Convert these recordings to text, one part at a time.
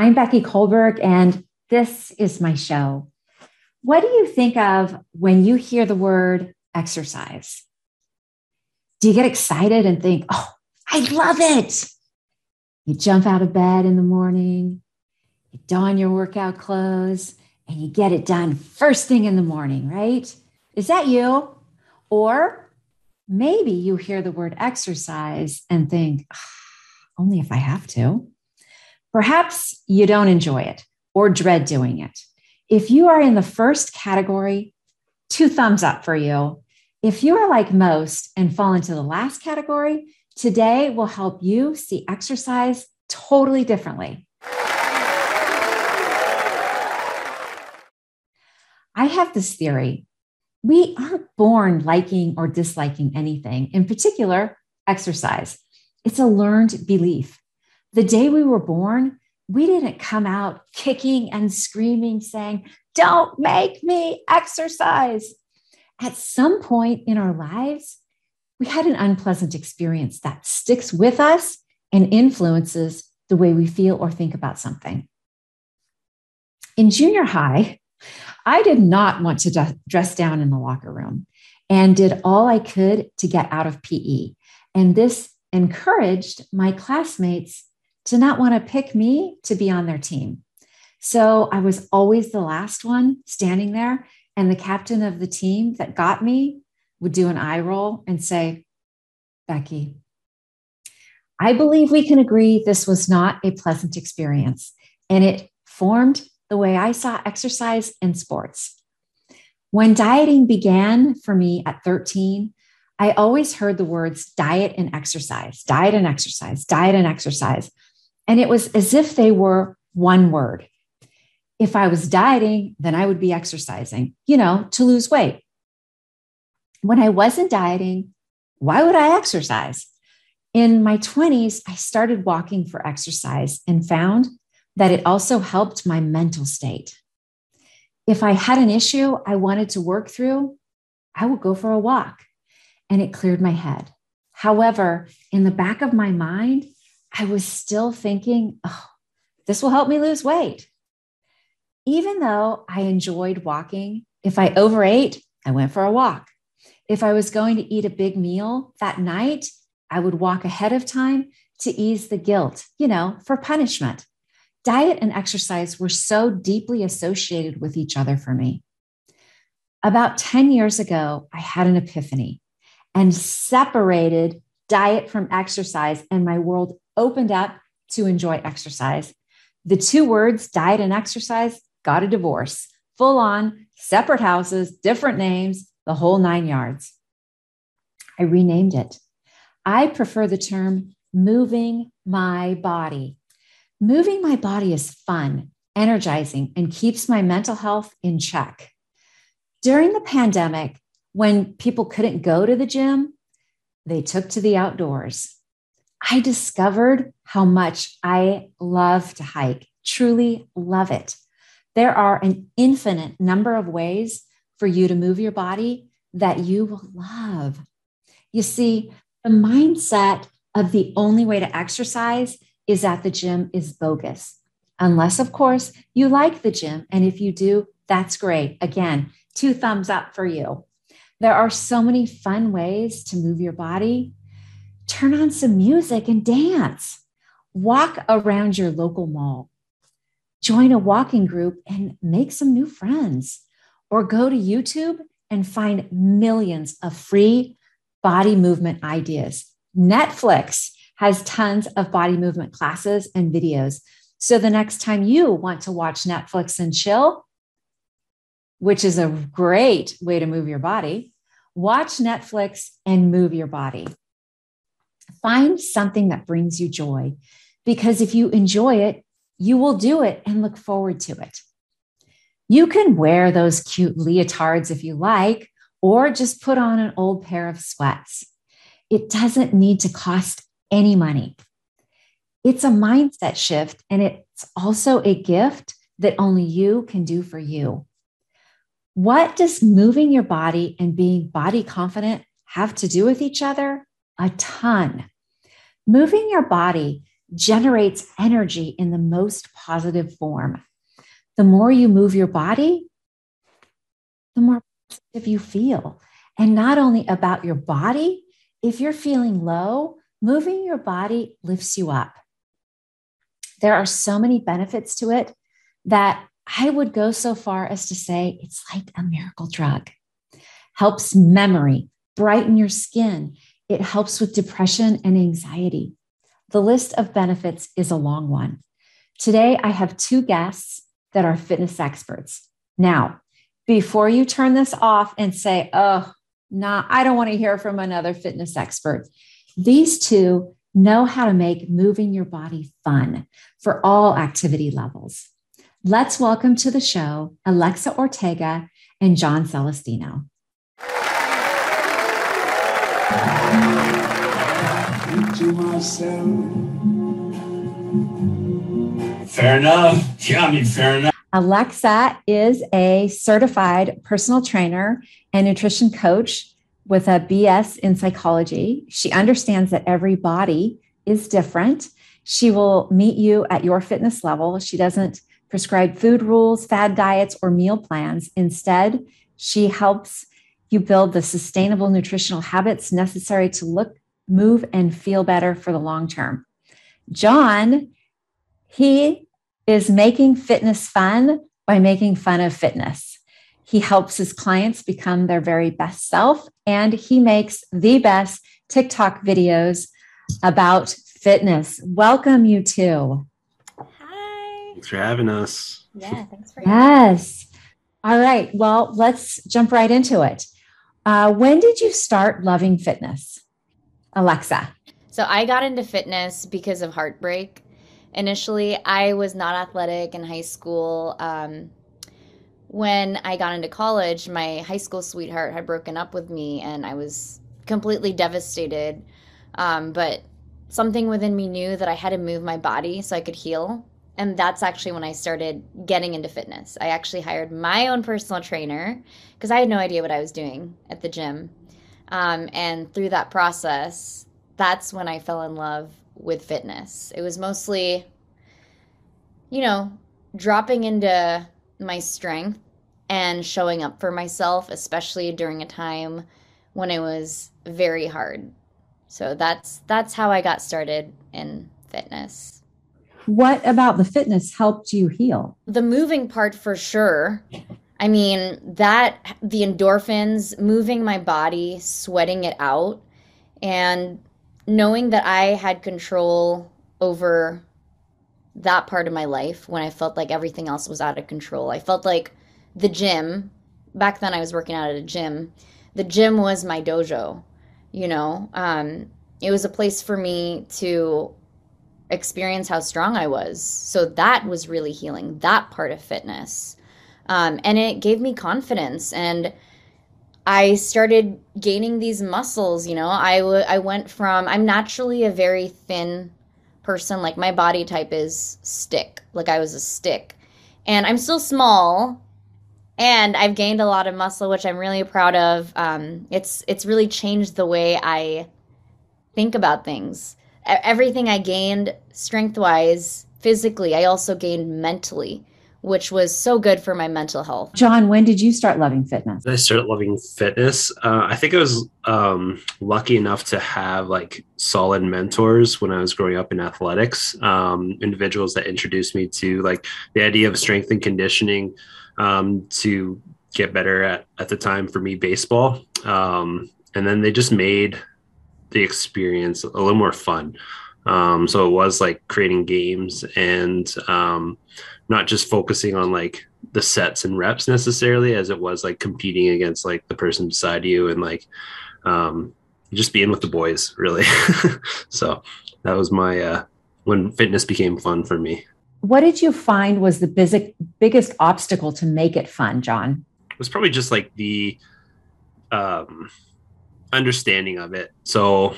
I'm Becky Kolberg, and this is my show. What do you think of when you hear the word exercise? Do you get excited and think, oh, I love it? You jump out of bed in the morning, you don your workout clothes, and you get it done first thing in the morning, right? Is that you? Or maybe you hear the word exercise and think, oh, only if I have to. Perhaps you don't enjoy it or dread doing it. If you are in the first category, two thumbs up for you. If you are like most and fall into the last category, today will help you see exercise totally differently. I have this theory. We aren't born liking or disliking anything, in particular, exercise. It's a learned belief. The day we were born, we didn't come out kicking and screaming, saying, Don't make me exercise. At some point in our lives, we had an unpleasant experience that sticks with us and influences the way we feel or think about something. In junior high, I did not want to dress down in the locker room and did all I could to get out of PE. And this encouraged my classmates to not want to pick me to be on their team. So I was always the last one standing there, and the captain of the team that got me would do an eye roll and say, Becky, I believe we can agree this was not a pleasant experience, and it formed the way I saw exercise and sports. When dieting began for me at 13, I always heard the words diet and exercise, diet and exercise, diet and exercise. And it was as if they were one word. If I was dieting, then I would be exercising, you know, to lose weight. When I wasn't dieting, why would I exercise? In my 20s, I started walking for exercise and found that it also helped my mental state. If I had an issue I wanted to work through, I would go for a walk and it cleared my head. However, in the back of my mind, I was still thinking, oh, this will help me lose weight. Even though I enjoyed walking, if I overate, I went for a walk. If I was going to eat a big meal that night, I would walk ahead of time to ease the guilt, you know, for punishment. Diet and exercise were so deeply associated with each other for me. About 10 years ago, I had an epiphany and separated diet from exercise, and my world opened up to enjoy exercise. The two words, diet and exercise, got a divorce, full on, separate houses, different names, the whole nine yards. I renamed it. I prefer the term moving my body. Moving my body is fun, energizing, and keeps my mental health in check. During the pandemic, when people couldn't go to the gym, they took to the outdoors. I discovered how much I love to hike, truly love it. There are an infinite number of ways for you to move your body that you will love. You see, the mindset of the only way to exercise is at the gym is bogus. Unless, of course, you like the gym. And if you do, that's great. Again, two thumbs up for you. There are so many fun ways to move your body turn on some music and dance. Walk around your local mall. Join a walking group and make some new friends. Or go to YouTube and find millions of free body movement ideas. Netflix has tons of body movement classes and videos. So the next time you want to watch Netflix and chill, which is a great way to move your body, watch Netflix and move your body. Find something that brings you joy because if you enjoy it, you will do it and look forward to it. You can wear those cute leotards if you like, or just put on an old pair of sweats. It doesn't need to cost any money. It's a mindset shift, and it's also a gift that only you can do for you. What does moving your body and being body confident have to do with each other? A ton. Moving your body generates energy in the most positive form. The more you move your body, the more positive you feel. And not only about your body, if you're feeling low, moving your body lifts you up. There are so many benefits to it that I would go so far as to say it's like a miracle drug. Helps memory, brighten your skin. It helps with depression and anxiety. The list of benefits is a long one. Today, I have two guests that are fitness experts. Now, before you turn this off and say, oh, nah, I don't want to hear from another fitness expert, these two know how to make moving your body fun for all activity levels. Let's welcome to the show Alexa Ortega and John Celestino. Fair enough. Yeah, I mean, fair enough. Alexa is a certified personal trainer and nutrition coach with a BS in psychology. She understands that every body is different. She will meet you at your fitness level. She doesn't prescribe food rules, fad diets, or meal plans. Instead, she helps you build the sustainable nutritional habits necessary to look, move, and feel better for the long term. John, he is making fitness fun by making fun of fitness. He helps his clients become their very best self, and he makes the best TikTok videos about fitness. Welcome, you two. Hi. Thanks for having us. Yeah, thanks for Yes. All right. Well, let's jump right into it. Uh, when did you start loving fitness, Alexa? So I got into fitness because of heartbreak. Initially, I was not athletic in high school. Um, when I got into college, my high school sweetheart had broken up with me, and I was completely devastated. Um, but something within me knew that I had to move my body so I could heal. And that's actually when I started getting into fitness. I actually hired my own personal trainer because I had no idea what I was doing at the gym. Um, and through that process, that's when I fell in love with fitness. It was mostly, you know, dropping into my strength and showing up for myself, especially during a time when it was very hard. So that's that's how I got started in fitness. What about the fitness helped you heal? The moving part for sure. I mean, that the endorphins, moving my body, sweating it out, and knowing that I had control over that part of my life when I felt like everything else was out of control. I felt like the gym, back then I was working out at a gym, the gym was my dojo, you know. Um, it was a place for me to experience how strong I was. So that was really healing, that part of fitness. Um, and it gave me confidence. And I started gaining these muscles, you know. I, w- I went from, I'm naturally a very thin person. Like my body type is stick, like I was a stick. And I'm still small, and I've gained a lot of muscle, which I'm really proud of. Um, it's it's really changed the way I think about things. Everything I gained strength wise, physically, I also gained mentally, which was so good for my mental health. John, when did you start loving fitness? I started loving fitness. Uh, I think I was um, lucky enough to have like solid mentors when I was growing up in athletics. Um, individuals that introduced me to like the idea of strength and conditioning um, to get better at at the time for me baseball. Um, and then they just made the experience a little more fun. Um, so it was like creating games and um, not just focusing on like the sets and reps necessarily, as it was like competing against like the person beside you and like um, just being with the boys, really. so that was my uh, when fitness became fun for me. What did you find was the biggest biggest obstacle to make it fun, John? It was probably just like the um, understanding of it. So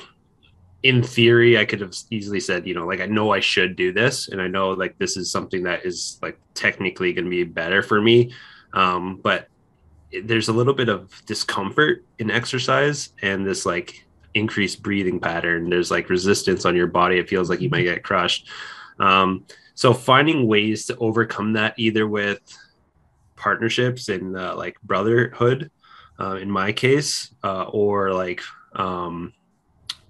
in theory, I could have easily said, you know, like I know I should do this, and I know like this is something that is like technically going to be better for me. Um, but there's a little bit of discomfort in exercise and this like increased breathing pattern. There's like resistance on your body. It feels like you might get crushed. Um, so finding ways to overcome that either with partnerships and uh, like brotherhood, uh, in my case, uh, or like um,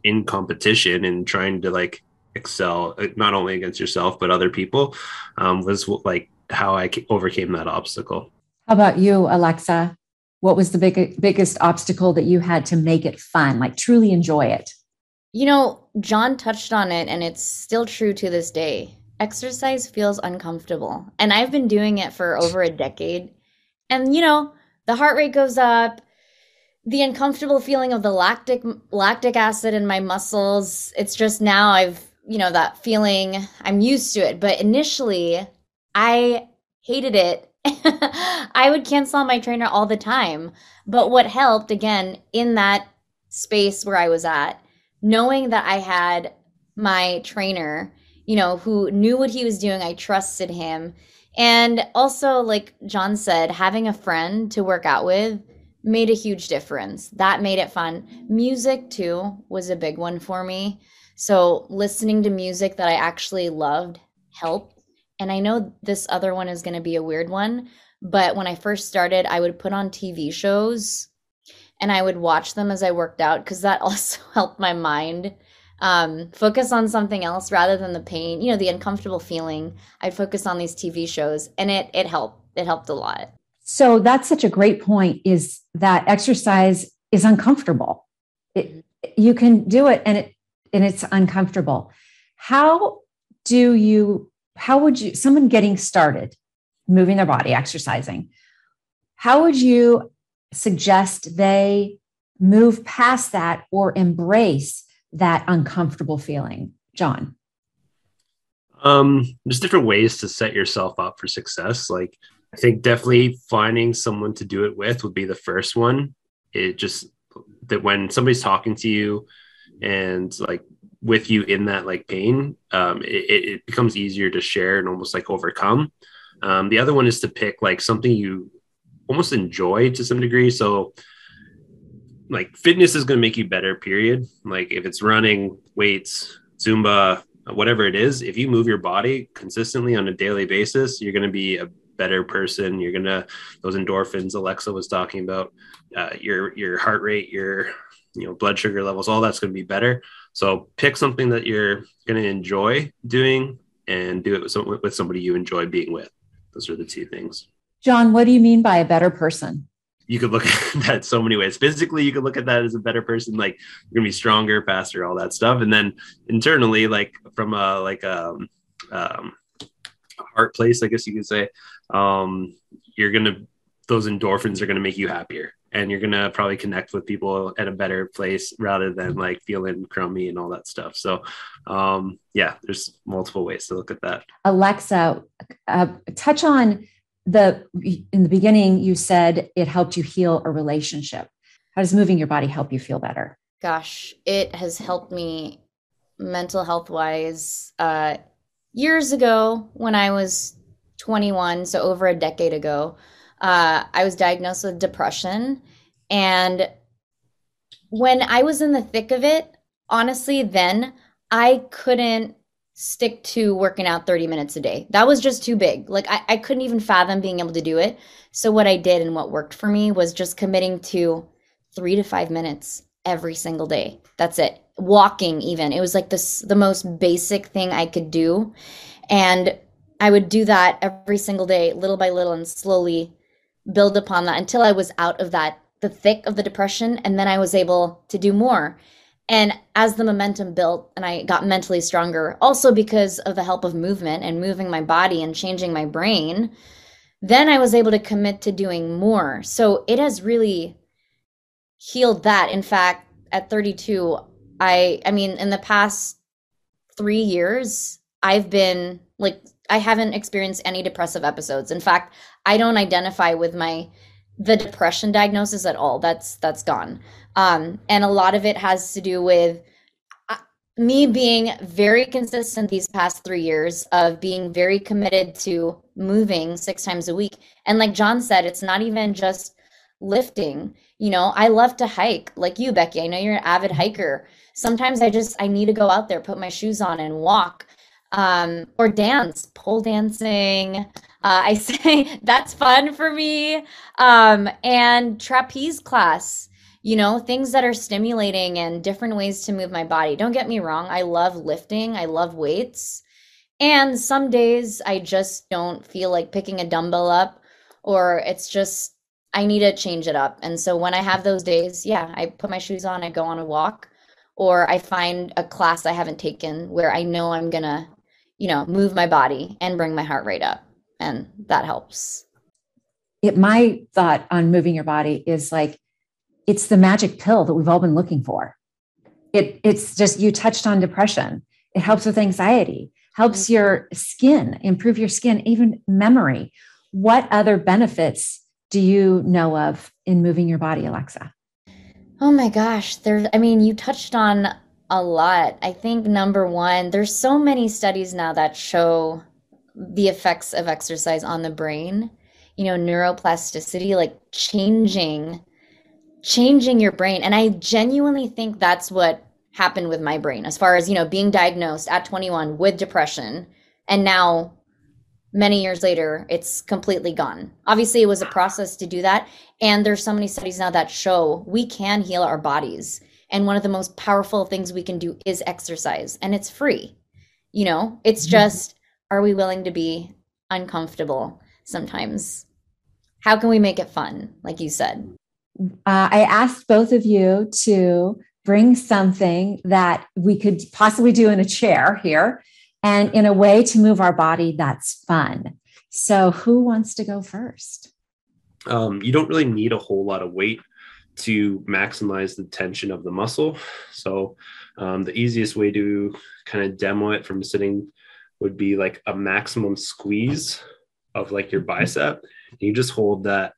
in competition and trying to like excel uh, not only against yourself but other people um, was like how I overcame that obstacle. How about you, Alexa? What was the big, biggest obstacle that you had to make it fun, like truly enjoy it? You know, John touched on it, and it's still true to this day. Exercise feels uncomfortable. And I've been doing it for over a decade. And, you know, the heart rate goes up, the uncomfortable feeling of the lactic lactic acid in my muscles it's just now i've you know that feeling i'm used to it. But initially i hated it. I would cancel my trainer all the time. But what helped again in that space where i was at knowing that i had my trainer you know who knew what he was doing i trusted him and also like john said having a friend to work out with made a huge difference. That made it fun. Music, too, was a big one for me. So, listening to music that I actually loved helped. And I know this other one is going to be a weird one, but when I first started, I would put on TV shows and I would watch them as I worked out because that also helped my mind um, focus on something else rather than the pain, you know, the uncomfortable feeling. I'd focus on these TV shows and it it helped. It helped a lot. So that's such a great point is that exercise is uncomfortable. It, you can do it and it and it's uncomfortable. How do you how would you someone getting started moving their body exercising how would you suggest they move past that or embrace that uncomfortable feeling john um there's different ways to set yourself up for success like I think definitely finding someone to do it with would be the first one. It just that when somebody's talking to you and like with you in that like pain, um, it, it becomes easier to share and almost like overcome. Um, the other one is to pick like something you almost enjoy to some degree. So like fitness is going to make you better, period. Like if it's running, weights, Zumba, whatever it is, if you move your body consistently on a daily basis, you're going to be a better person. You're gonna those endorphins Alexa was talking about, uh, your your heart rate, your you know blood sugar levels, all that's gonna be better. So pick something that you're gonna enjoy doing and do it with, some, with somebody you enjoy being with. Those are the two things. John, what do you mean by a better person? You could look at that so many ways. Physically, you could look at that as a better person, like you're gonna be stronger, faster, all that stuff. And then internally, like from a like um, um heart place, I guess you could say, um, you're gonna those endorphins are gonna make you happier, and you're gonna probably connect with people at a better place rather than like feeling crummy and all that stuff. So, um, yeah, there's multiple ways to look at that. Alexa, uh, touch on the in the beginning. You said it helped you heal a relationship. How does moving your body help you feel better? Gosh, it has helped me mental health wise. Uh, years ago when I was 21, so over a decade ago, uh, I was diagnosed with depression. And when I was in the thick of it, honestly, then I couldn't stick to working out 30 minutes a day. That was just too big. Like, I, I couldn't even fathom being able to do it. So, what I did and what worked for me was just committing to three to five minutes every single day. That's it walking even it was like this the most basic thing i could do and i would do that every single day little by little and slowly build upon that until i was out of that the thick of the depression and then i was able to do more and as the momentum built and i got mentally stronger also because of the help of movement and moving my body and changing my brain then i was able to commit to doing more so it has really healed that in fact at 32 I I mean in the past 3 years I've been like I haven't experienced any depressive episodes. In fact, I don't identify with my the depression diagnosis at all. That's that's gone. Um and a lot of it has to do with uh, me being very consistent these past 3 years of being very committed to moving 6 times a week. And like John said, it's not even just lifting. You know, I love to hike like you, Becky. I know you're an avid hiker. Sometimes I just I need to go out there, put my shoes on and walk. Um, or dance, pole dancing. Uh, I say that's fun for me. Um, and trapeze class, you know, things that are stimulating and different ways to move my body. Don't get me wrong, I love lifting, I love weights. And some days I just don't feel like picking a dumbbell up, or it's just, I need to change it up. And so when I have those days, yeah, I put my shoes on, I go on a walk, or I find a class I haven't taken where I know I'm going to, you know, move my body and bring my heart rate up. And that helps. It, my thought on moving your body is like it's the magic pill that we've all been looking for. It, it's just you touched on depression. It helps with anxiety, helps mm-hmm. your skin, improve your skin, even memory. What other benefits do you know of in moving your body, Alexa? Oh my gosh, there's I mean, you touched on a lot. I think number 1, there's so many studies now that show the effects of exercise on the brain. You know, neuroplasticity like changing changing your brain. And I genuinely think that's what happened with my brain as far as, you know, being diagnosed at 21 with depression. And now, many years later, it's completely gone. Obviously, it was a process to do that. And there's so many studies now that show we can heal our bodies. And one of the most powerful things we can do is exercise, and it's free. You know, it's mm-hmm. just, are we willing to be uncomfortable sometimes? How can we make it fun, like you said? Uh, I asked both of you to bring something that we could possibly do in a chair here and in a way to move our body that's fun. So, who wants to go first? Um, you don't really need a whole lot of weight to maximize the tension of the muscle. So, um, the easiest way to kind of demo it from sitting would be like a maximum squeeze of like your bicep. You just hold that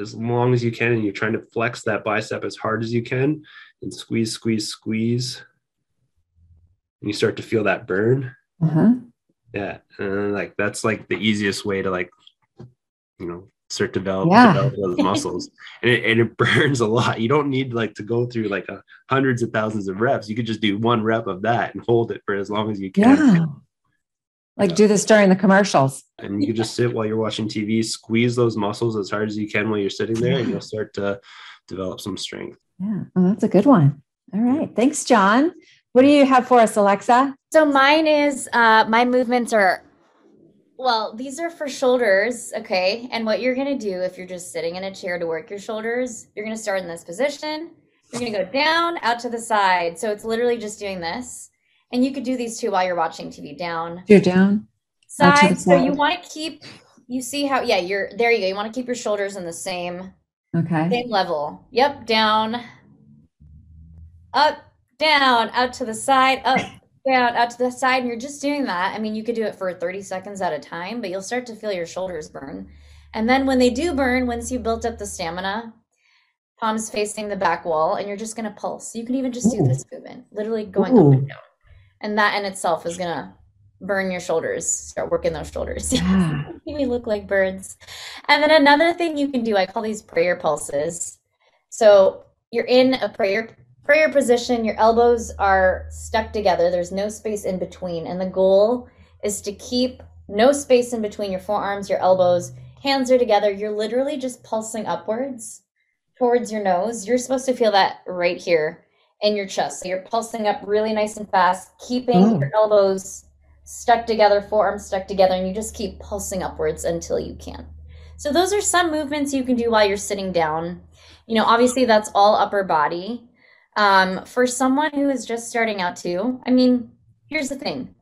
as long as you can and you're trying to flex that bicep as hard as you can and squeeze squeeze squeeze and you start to feel that burn uh-huh. yeah and like that's like the easiest way to like you know start to develop, yeah. develop those muscles and it, and it burns a lot you don't need like to go through like a, hundreds of thousands of reps you could just do one rep of that and hold it for as long as you can yeah. Like do this during the commercials. And you just sit while you're watching TV, squeeze those muscles as hard as you can while you're sitting there, and you'll start to develop some strength. Yeah, well, that's a good one. All right. Thanks, John. What do you have for us, Alexa? So mine is uh, my movements are well, these are for shoulders, okay? And what you're gonna do if you're just sitting in a chair to work your shoulders, you're gonna start in this position. You're gonna go down, out to the side. So it's literally just doing this. And you could do these too while you're watching TV. Down. You're down. Side. So you want to keep. You see how? Yeah, you're there. You go. You want to keep your shoulders in the same. Okay. Same level. Yep. Down. Up. Down. Out to the side. Up. down. Out to the side. And you're just doing that. I mean, you could do it for 30 seconds at a time, but you'll start to feel your shoulders burn. And then when they do burn, once you built up the stamina, palms facing the back wall, and you're just going to pulse. You can even just Ooh. do this movement, literally going Ooh. up and down and that in itself is gonna burn your shoulders start working those shoulders. Yeah. we look like birds. And then another thing you can do i call these prayer pulses. So you're in a prayer prayer position your elbows are stuck together there's no space in between. And the goal is to keep no space in between your forearms your elbows hands are together. You're literally just pulsing upwards towards your nose. You're supposed to feel that right here in your chest. So you're pulsing up really nice and fast, keeping mm. your elbows stuck together, forearms stuck together, and you just keep pulsing upwards until you can. So those are some movements you can do while you're sitting down. You know, obviously that's all upper body. Um, for someone who is just starting out too, I mean, here's the thing.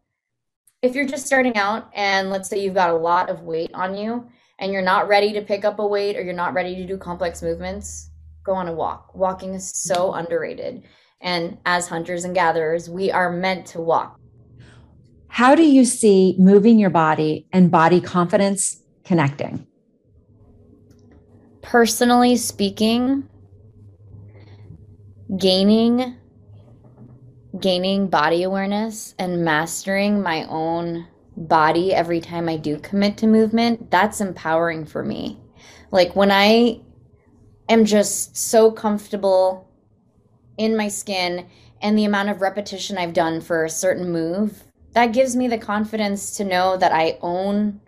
If you're just starting out and let's say you've got a lot of weight on you and you're not ready to pick up a weight or you're not ready to do complex movements, go on a walk. Walking is so underrated. And as hunters and gatherers, we are meant to walk. How do you see moving your body and body confidence connecting? Personally speaking, gaining gaining body awareness and mastering my own body every time I do commit to movement, that's empowering for me. Like when I am just so comfortable in my skin and the amount of repetition I've done for a certain move, that gives me the confidence to know that I own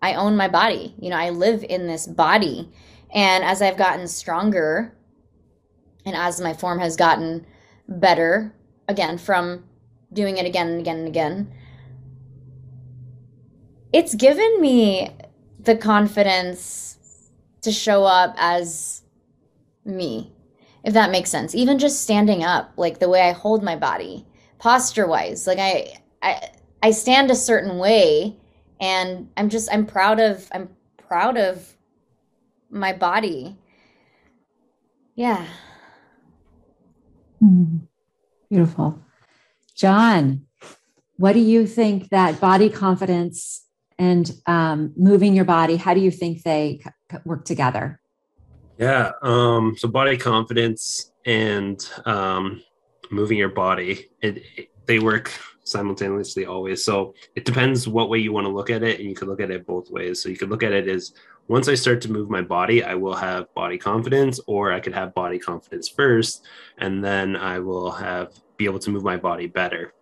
I own my body. You know, I live in this body. And as I've gotten stronger and as my form has gotten better, again, from doing it again and again and again, it's given me the confidence to show up as me, if that makes sense. Even just standing up, like the way I hold my body, posture wise, like I, I, I stand a certain way and I'm just, I'm proud of, I'm proud of my body. Yeah. Mm, beautiful. John, what do you think that body confidence and um, moving your body, how do you think they work together? Yeah. Um, so body confidence and um, moving your body, it, it, they work simultaneously always. So it depends what way you want to look at it, and you can look at it both ways. So you could look at it as once I start to move my body, I will have body confidence, or I could have body confidence first, and then I will have be able to move my body better.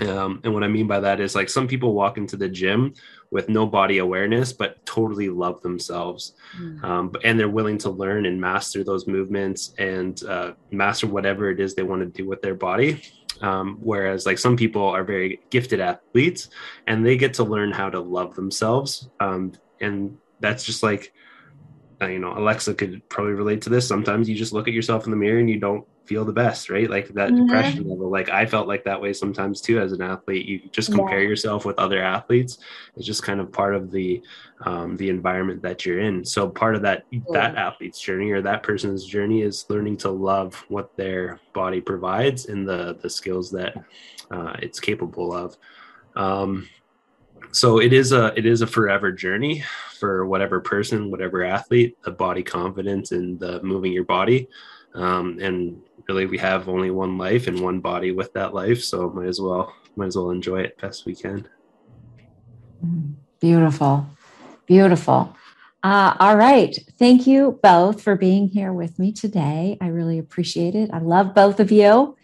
Um, and what I mean by that is like some people walk into the gym with no body awareness, but totally love themselves. Mm. Um, and they're willing to learn and master those movements and uh, master whatever it is they want to do with their body. Um, whereas like some people are very gifted athletes and they get to learn how to love themselves. Um, and that's just like, uh, you know, Alexa could probably relate to this. Sometimes you just look at yourself in the mirror and you don't feel the best, right? Like that mm-hmm. depression level. Like I felt like that way sometimes too as an athlete. You just compare yeah. yourself with other athletes. It's just kind of part of the um, the environment that you're in. So part of that yeah. that athlete's journey or that person's journey is learning to love what their body provides and the the skills that uh, it's capable of. Um, so it is a it is a forever journey for whatever person, whatever athlete. The body confidence and the moving your body. Um, and really we have only one life and one body with that life so might as well might as well enjoy it best we can. Beautiful. Beautiful. Uh, all right. Thank you both for being here with me today. I really appreciate it. I love both of you.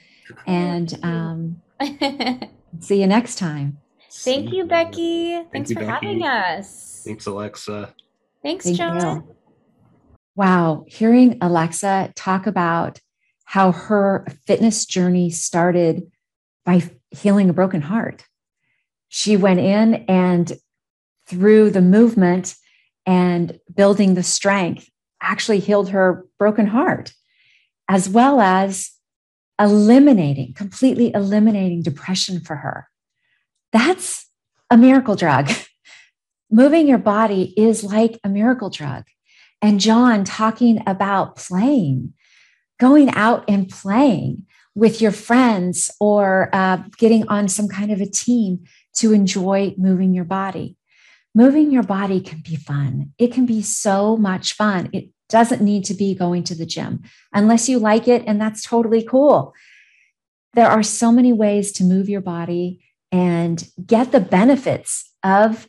And um, see you next time. Thank you becky. Thank thanks you, for becky. having us. Thanks alexa. Thanks thank john you. Wow, hearing Alexa talk about how her fitness journey started by healing a broken heart. She went in and through the movement and building the strength, actually healed her broken heart, as well as eliminating, completely eliminating depression for her. That's a miracle drug. Moving your body is like a miracle drug. And John talking about playing going out and playing with your friends or uh, getting on some kind of a team to enjoy moving your body. Moving your body can be fun. It can be so much fun. It doesn't need to be going to the gym unless you like it, and that's totally cool. There are so many ways to move your body and get the benefits of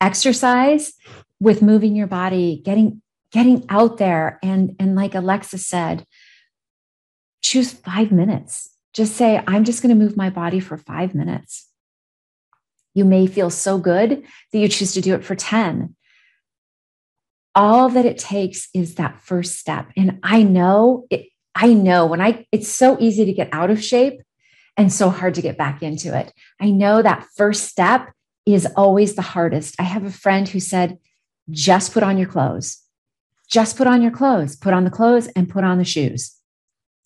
exercise with moving your body, getting getting out there and and like Alexa said, choose five minutes. Just say, I'm just going to move my body for five minutes. You may feel so good that you choose to do it for 10. All that it takes is that first step. And I know it, I know when I, it's so easy to get out of shape and so hard to get back into it. I know that first step is always the hardest. I have a friend who said, just put on your clothes. Just put on your clothes, put on the clothes and put on the shoes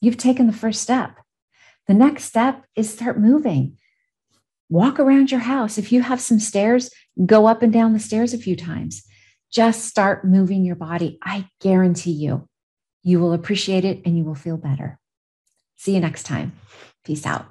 you've taken the first step. The next step is start moving. Walk around your house. If you have some stairs, go up and down the stairs a few times. Just start moving your body. I guarantee you, you will appreciate it and you will feel better. See you next time. Peace out.